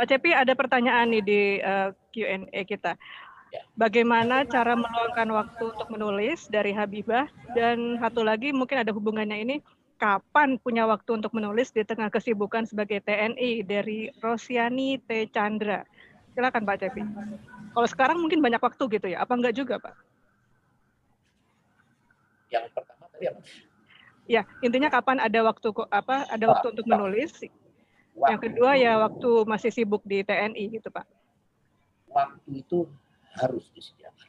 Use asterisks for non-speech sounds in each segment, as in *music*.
Pak Cepi ada pertanyaan nih di uh, eh, Q&A kita. Ya. Bagaimana cara meluangkan waktu untuk menulis dari Habibah dan satu lagi mungkin ada hubungannya ini kapan punya waktu untuk menulis di tengah kesibukan sebagai TNI dari Rosiani T Chandra. Silakan Pak Cepi. Kalau sekarang mungkin banyak waktu gitu ya, apa enggak juga Pak? Yang pertama tadi apa? Ya, intinya kapan ada waktu apa ada waktu untuk menulis. Yang kedua ya waktu masih sibuk di TNI gitu Pak. Waktu itu harus disediakan.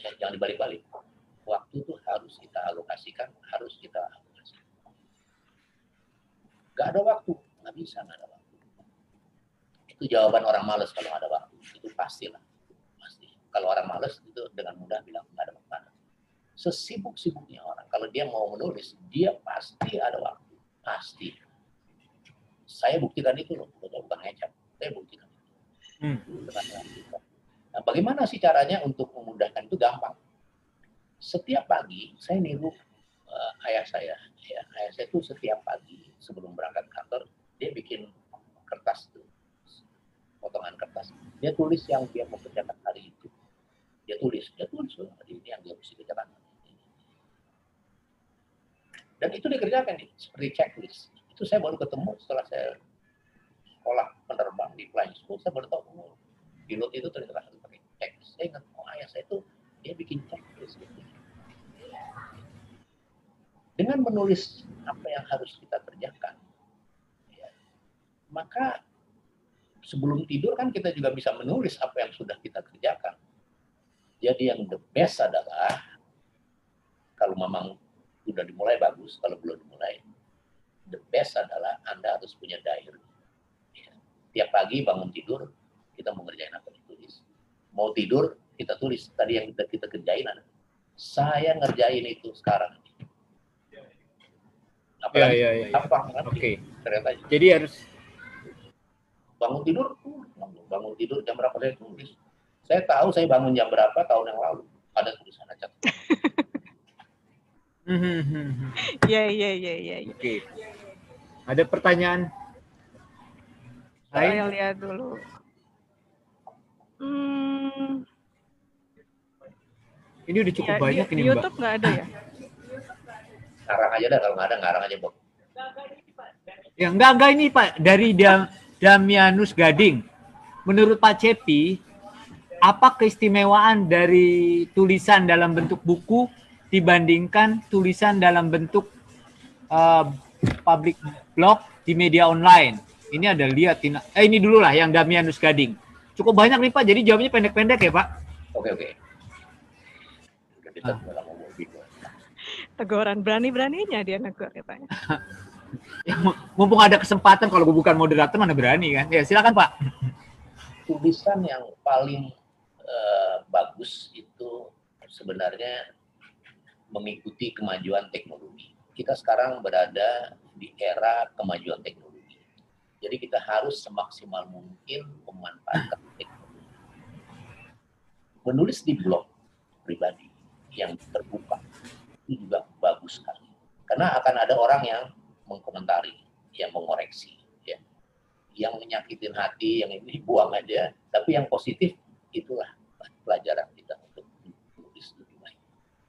Ya, jangan dibalik-balik. Waktu itu harus kita alokasikan, harus kita alokasikan. Gak ada waktu, nggak bisa nggak ada waktu. Itu jawaban orang males kalau ada waktu. Itu pastilah, pasti. Kalau orang males itu dengan mudah bilang nggak ada waktu. Sesibuk-sibuknya orang, kalau dia mau menulis, dia pasti ada waktu, pasti. Saya buktikan itu loh, bukan ngecap. Saya buktikan itu. Hmm. Nah, bagaimana sih caranya untuk memudahkan itu gampang. Setiap pagi saya niru uh, ayah saya. Ya, ayah saya itu setiap pagi sebelum berangkat kantor dia bikin kertas itu, potongan kertas. Dia tulis yang dia mau kerjakan hari itu. Dia tulis, dia tulis loh, hari ini yang dia mesti kerjakan. Dan itu dikerjakan nih, seperti checklist. Itu saya baru ketemu setelah saya sekolah penerbang di flying school, saya baru tahu oh, pilot itu ternyata harus pakai checklist. Saya ingat, oh ayah saya itu dia bikin checklist gitu. Dengan menulis apa yang harus kita kerjakan, ya, maka sebelum tidur kan kita juga bisa menulis apa yang sudah kita kerjakan. Jadi yang the best adalah kalau memang sudah dimulai bagus, kalau belum dimulai, the best adalah Anda harus punya diary. Ya. Tiap pagi bangun tidur, kita mau ngerjain apa ditulis. Mau tidur, kita tulis. Tadi yang kita, kita kerjain ada. Saya ngerjain itu sekarang. Apa ya, ya, ya, Apa? Oke. Okay. Ternyata. Jadi harus bangun tidur, bangun tidur jam berapa saya tulis. Saya tahu saya bangun jam berapa tahun yang lalu. Ada tulisan aja. *laughs* Iya, iya, iya, iya. Oke. Ada pertanyaan? Saya lihat dulu. Hmm. Ini udah cukup ya, banyak di, ini, Mbak. YouTube nggak ada ya? Ngarang aja dah, kalau nggak ada ngarang aja, Bob. Ya, enggak, enggak ini, Pak. Dari Dam, Damianus Gading. Menurut Pak Cepi, apa keistimewaan dari tulisan dalam bentuk buku dibandingkan tulisan dalam bentuk uh, public blog di media online? Ini ada lihat, eh ini dulu lah yang Damianus Gading. Cukup banyak nih Pak, jadi jawabnya pendek-pendek ya Pak. Oke oke. Ah. Teguran berani-beraninya dia negur katanya. *laughs* ya, mumpung ada kesempatan kalau gue bukan moderator mana berani kan. Ya silakan Pak. Tulisan yang paling uh, bagus itu sebenarnya mengikuti kemajuan teknologi. Kita sekarang berada di era kemajuan teknologi jadi kita harus semaksimal mungkin memanfaatkan teknologi. Menulis di blog pribadi yang terbuka itu juga bagus sekali. Karena akan ada orang yang mengkomentari, yang mengoreksi, ya. yang menyakitin hati, yang ini buang aja. Tapi yang positif itulah pelajaran kita untuk menulis lebih baik.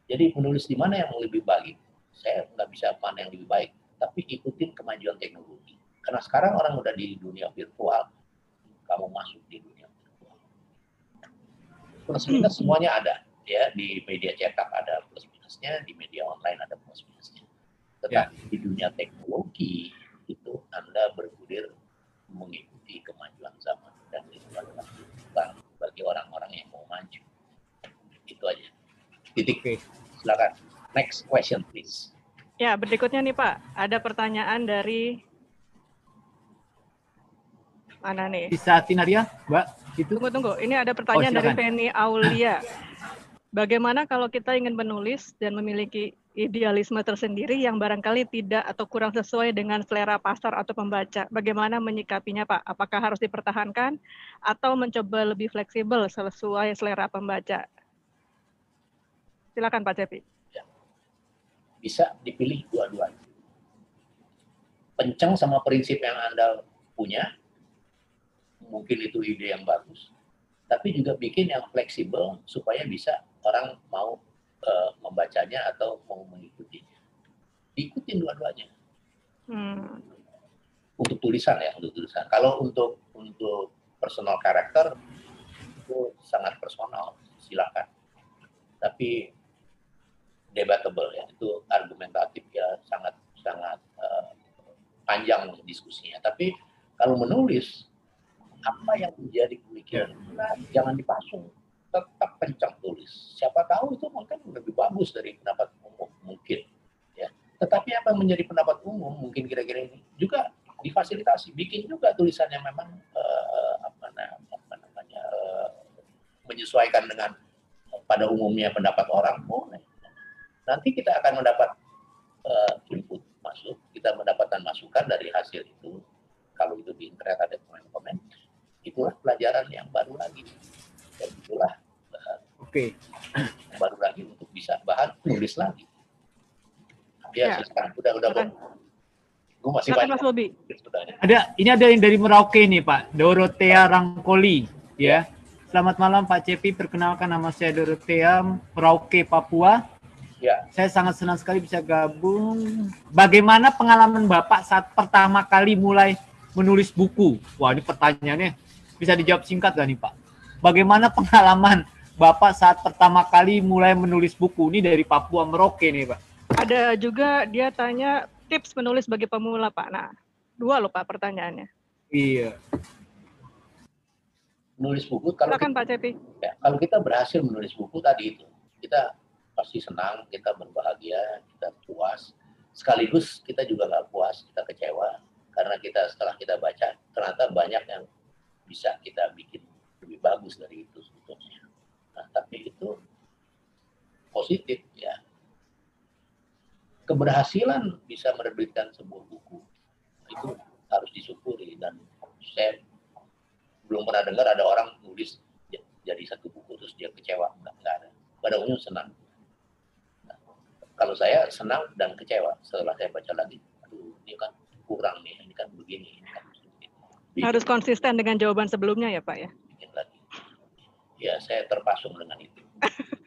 Jadi menulis di mana yang lebih baik? Saya nggak bisa mana yang lebih baik, tapi ikutin kemajuan teknologi karena sekarang orang udah di dunia virtual, kamu masuk di dunia virtual. Plus minus hmm. semuanya ada, ya di media cetak ada plus minusnya, di media online ada plus minusnya. Tetapi ya. di dunia teknologi itu Anda bergulir mengikuti kemajuan zaman dan itu adalah bagi orang-orang yang mau maju. Itu aja. Titik. Okay. Silakan. Next question, please. Ya, berikutnya nih Pak, ada pertanyaan dari Mana nih? Bisa Tinaria, Mbak? Itu. Tunggu, tunggu. Ini ada pertanyaan oh, dari Penny Aulia. Bagaimana kalau kita ingin menulis dan memiliki idealisme tersendiri yang barangkali tidak atau kurang sesuai dengan selera pasar atau pembaca? Bagaimana menyikapinya, Pak? Apakah harus dipertahankan atau mencoba lebih fleksibel sesuai selera pembaca? Silakan Pak Cepi. Ya. Bisa dipilih dua-duanya. Penceng sama prinsip yang Anda punya mungkin itu ide yang bagus, tapi juga bikin yang fleksibel supaya bisa orang mau uh, membacanya atau mau mengikutinya. Ikutin dua-duanya. Hmm. Untuk tulisan ya, untuk tulisan. Kalau untuk untuk personal karakter itu sangat personal, silakan. Tapi debatable ya, itu argumentatif ya, sangat sangat uh, panjang diskusinya. Tapi kalau menulis apa yang menjadi pemikiran? Nah, jangan dipasung tetap kencang tulis. Siapa tahu itu mungkin lebih bagus dari pendapat umum mungkin ya. Tetapi apa yang menjadi pendapat umum mungkin kira-kira ini juga difasilitasi bikin juga tulisan yang memang uh, apa, apa namanya uh, menyesuaikan dengan pada umumnya pendapat orang. Boleh nanti kita akan mendapat uh, input masuk kita mendapatkan masukan dari hasil itu. Kalau itu di internet ada komen-komen itulah pelajaran yang baru lagi. Dan itulah uh, oke. okay. baru lagi untuk bisa bahan nulis lagi. Ya, ya. sekarang. Udah udah Silakan. gue masih banyak Mas ada ini ada yang dari Merauke nih Pak. Dorotea Rangkoli ya. Selamat malam Pak Cepi, perkenalkan nama saya Dorotea Merauke Papua. Ya. Saya sangat senang sekali bisa gabung. Bagaimana pengalaman Bapak saat pertama kali mulai menulis buku? Wah, ini pertanyaannya bisa dijawab singkat gak nih Pak? Bagaimana pengalaman Bapak saat pertama kali mulai menulis buku ini dari Papua Merauke nih Pak? Ada juga dia tanya tips menulis bagi pemula Pak. Nah, dua loh Pak pertanyaannya. Iya. Menulis buku kalau Silakan, kita, Pak Cepi. Ya, kalau kita berhasil menulis buku tadi itu, kita pasti senang, kita berbahagia, kita puas. Sekaligus kita juga nggak puas, kita kecewa karena kita setelah kita baca ternyata banyak yang bisa kita bikin lebih bagus dari itu sebetulnya. Nah, tapi itu positif ya. Keberhasilan bisa menerbitkan sebuah buku itu harus disyukuri dan saya belum pernah dengar ada orang nulis jadi satu buku terus dia kecewa enggak, enggak ada. Pada umumnya senang. Kalau saya senang dan kecewa setelah saya baca lagi, aduh ini kan kurang nih, ini kan begini, ini kan harus konsisten dengan jawaban sebelumnya ya Pak ya? Ya, saya terpasung dengan itu. *laughs*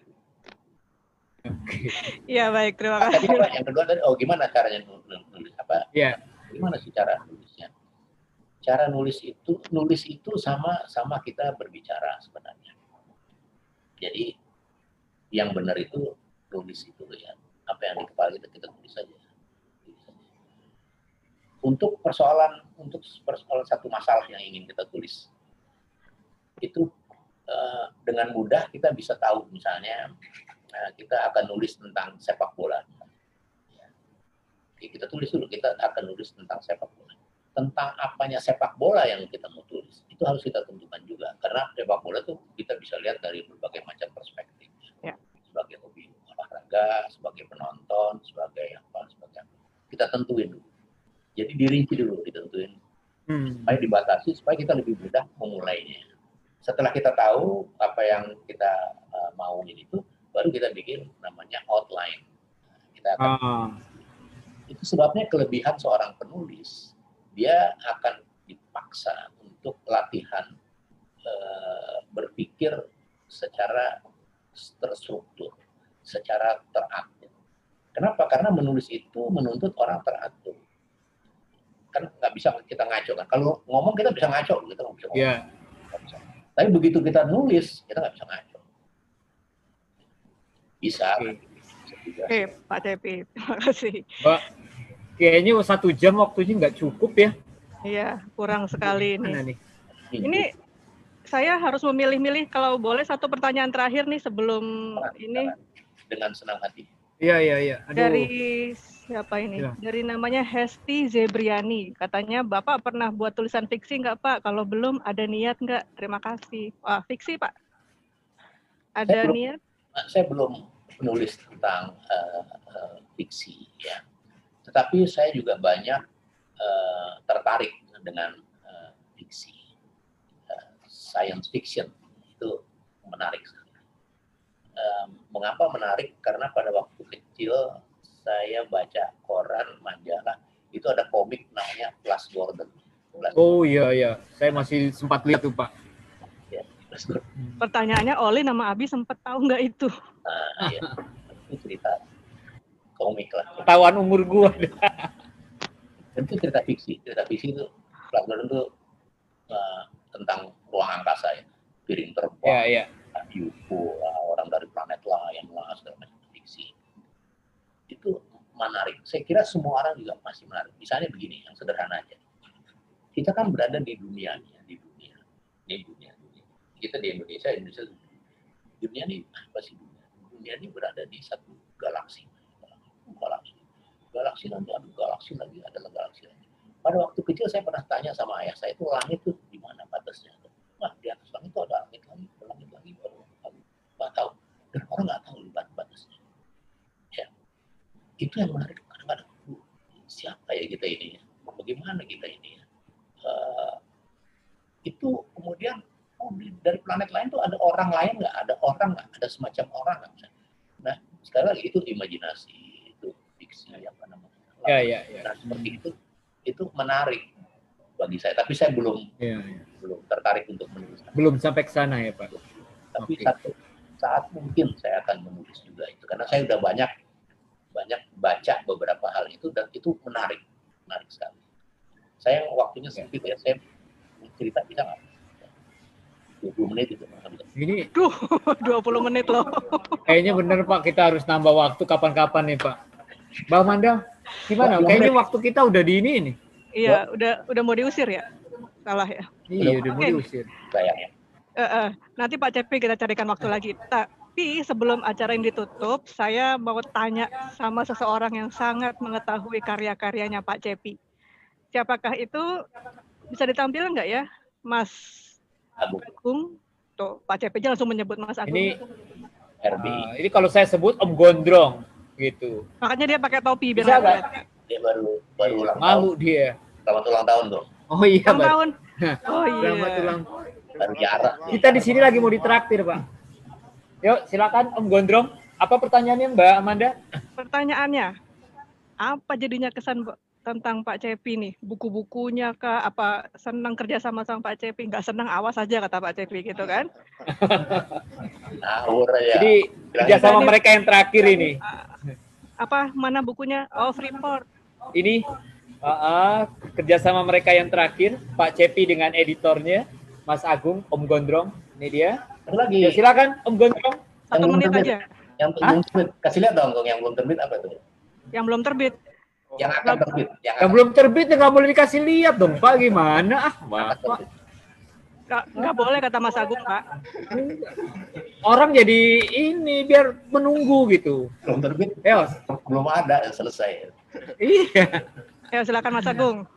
Iya baik, terima kasih. Tadi yang kedua tadi, oh gimana caranya nulis apa? Iya. Gimana sih cara nulisnya? Cara nulis itu, nulis itu sama sama kita berbicara sebenarnya. Jadi yang benar itu nulis itu ya. Apa yang di kepala kita kita tulis saja. Untuk persoalan untuk persoalan satu masalah yang ingin kita tulis itu uh, dengan mudah kita bisa tahu misalnya uh, kita akan nulis tentang sepak bola. Kita tulis dulu kita akan nulis tentang sepak bola. Tentang apanya sepak bola yang kita mau tulis itu harus kita tentukan juga. Karena sepak bola itu kita bisa lihat dari berbagai macam perspektif. Ya. sebagai hobi olahraga sebagai penonton sebagai apa sebagai apa. Kita tentuin dulu jadi dirinci dulu ditentuin hmm. supaya dibatasi supaya kita lebih mudah memulainya. Setelah kita tahu apa yang kita uh, mau itu, baru kita bikin namanya outline. Kita akan, uh. itu sebabnya kelebihan seorang penulis dia akan dipaksa untuk latihan uh, berpikir secara terstruktur, secara teratur. Kenapa? Karena menulis itu menuntut orang teratur kan nggak bisa kita ngaco kan. Kalau ngomong kita bisa ngaco, kita nggak bisa ngomong. Yeah. bisa. Tapi begitu kita nulis, kita nggak bisa ngaco. Bisa. Oke, okay. okay, Pak Tepi, terima kasih. Mbak, kayaknya satu jam waktunya nggak cukup ya? Iya, kurang sekali ini. Nih? Ini saya harus memilih-milih kalau boleh satu pertanyaan terakhir nih sebelum ini. Dengan senang hati. Iya, iya, iya. Dari Siapa ini? Ya. Dari namanya Hesti Zebriani. Katanya Bapak pernah buat tulisan fiksi nggak Pak? Kalau belum ada niat nggak? Terima kasih. Wah fiksi Pak. Ada saya niat? Belum, saya belum menulis tentang uh, uh, fiksi ya. Tetapi saya juga banyak uh, tertarik dengan uh, fiksi. Uh, science fiction itu menarik sekali. Uh, mengapa menarik? Karena pada waktu kecil saya baca koran majalah itu ada komik namanya Flash Gordon Oh iya iya, saya masih sempat lihat tuh Pak. Ya, Pertanyaannya Oli nama Abi sempat tahu nggak itu? Nah, ya. itu cerita komik lah. Ketahuan umur gua. Itu cerita fiksi. Cerita fiksi itu pelajaran itu uh, tentang ruang angkasa ya, piring terbang, ya ya. UFO, lah, orang dari planet lain lah, segala macam fiksi. Itu menarik. Saya kira semua orang juga masih menarik. Misalnya begini, yang sederhana aja. Kita kan berada di dunia nih, ya, di dunia, di dunia, dunia. Kita di Indonesia, Indonesia dunia ini apa sih dunia? Dunia ini berada di satu galaksi, galaksi, galaksi nanti ada galaksi lagi, ada galaksi lagi. Pada waktu kecil saya pernah tanya sama ayah saya itu langit itu di mana batasnya? Wah di atas langit itu ada langit lagi, baru nggak tahu. Dan orang nggak tahu di batasnya. Ya, itu yang menarik. Kadang-kadang siapa ya kita ini? Ya? Bagaimana kita ini? Ya? Uh, itu kemudian oh, dari planet lain tuh ada orang lain nggak? Ada orang nggak? Ada semacam orang nggak? Nah, sekali lagi itu imajinasi, itu fiksi apa namanya? Ya, ya, ya. Nah, seperti itu itu menarik bagi saya. Tapi saya belum ya, ya. belum tertarik untuk menulis. Belum sampai ke sana ya Pak. Tapi okay. satu saat mungkin saya akan menulis juga itu karena saya sudah banyak banyak baca beberapa hal itu dan itu menarik menarik sekali. Saya waktunya sempit ya, saya cerita bisa nggak? 20 menit itu. Ini Duh, *laughs* 20 menit loh. Kayaknya bener Pak, kita harus nambah waktu kapan-kapan nih Pak. Bang Manda, gimana? Kayaknya waktu kita udah di ini nih. Iya, udah udah mau diusir ya? Salah ya? Iya, udah mau diusir. Sayangnya. Uh, uh, nanti Pak Cepi kita carikan waktu lagi. Tapi sebelum acara ini ditutup, saya mau tanya sama seseorang yang sangat mengetahui karya-karyanya Pak Cepi. Siapakah itu? Bisa ditampilkan nggak ya, Mas Agung? Agung? Tuh, Pak Cepi aja langsung menyebut Mas Agung. Ini RBI. Uh, ini kalau saya sebut Om Gondrong gitu. Makanya dia pakai topi biar Bisa nggak nggak? Dia baru baru ulang Malu tahun. dia. Selamat ulang tahun dong. Oh iya, Ulang tahun. Oh Selamat iya. ulang. Baru jarak. Kita di sini lagi mau ditraktir, Pak. Yuk, silakan Om Gondrong. Apa pertanyaannya, Mbak Amanda? Pertanyaannya, apa jadinya kesan tentang Pak Cepi nih? Buku-bukunya kah? Apa senang kerja sama sama Pak Cepi? Nggak senang, awas aja kata Pak Cepi gitu kan? Ngawur ya. Jadi kerjasama mereka yang terakhir ini. Apa mana bukunya? Oh, Freeport. Ini uh, uh, kerjasama mereka yang terakhir, Pak Cepi dengan editornya, Mas Agung, Om Gondrong. Ini dia. Satu lagi. Ya, silakan Om Gondrong. Satu Yang menit belum aja. Yang belum terbit. Kasih lihat dong, Gong, yang belum terbit apa tuh? Yang belum terbit. Yang akan terbit. Yang Yang akan belum terbit nggak boleh dikasih lihat dong, Pak. Gimana? Ah, terbit. Nggak, boleh kata Mas Agung, Pak. Orang jadi ini biar menunggu gitu. Belum terbit. Ya, Belum ada selesai. iya. Ya, silakan Mas Agung.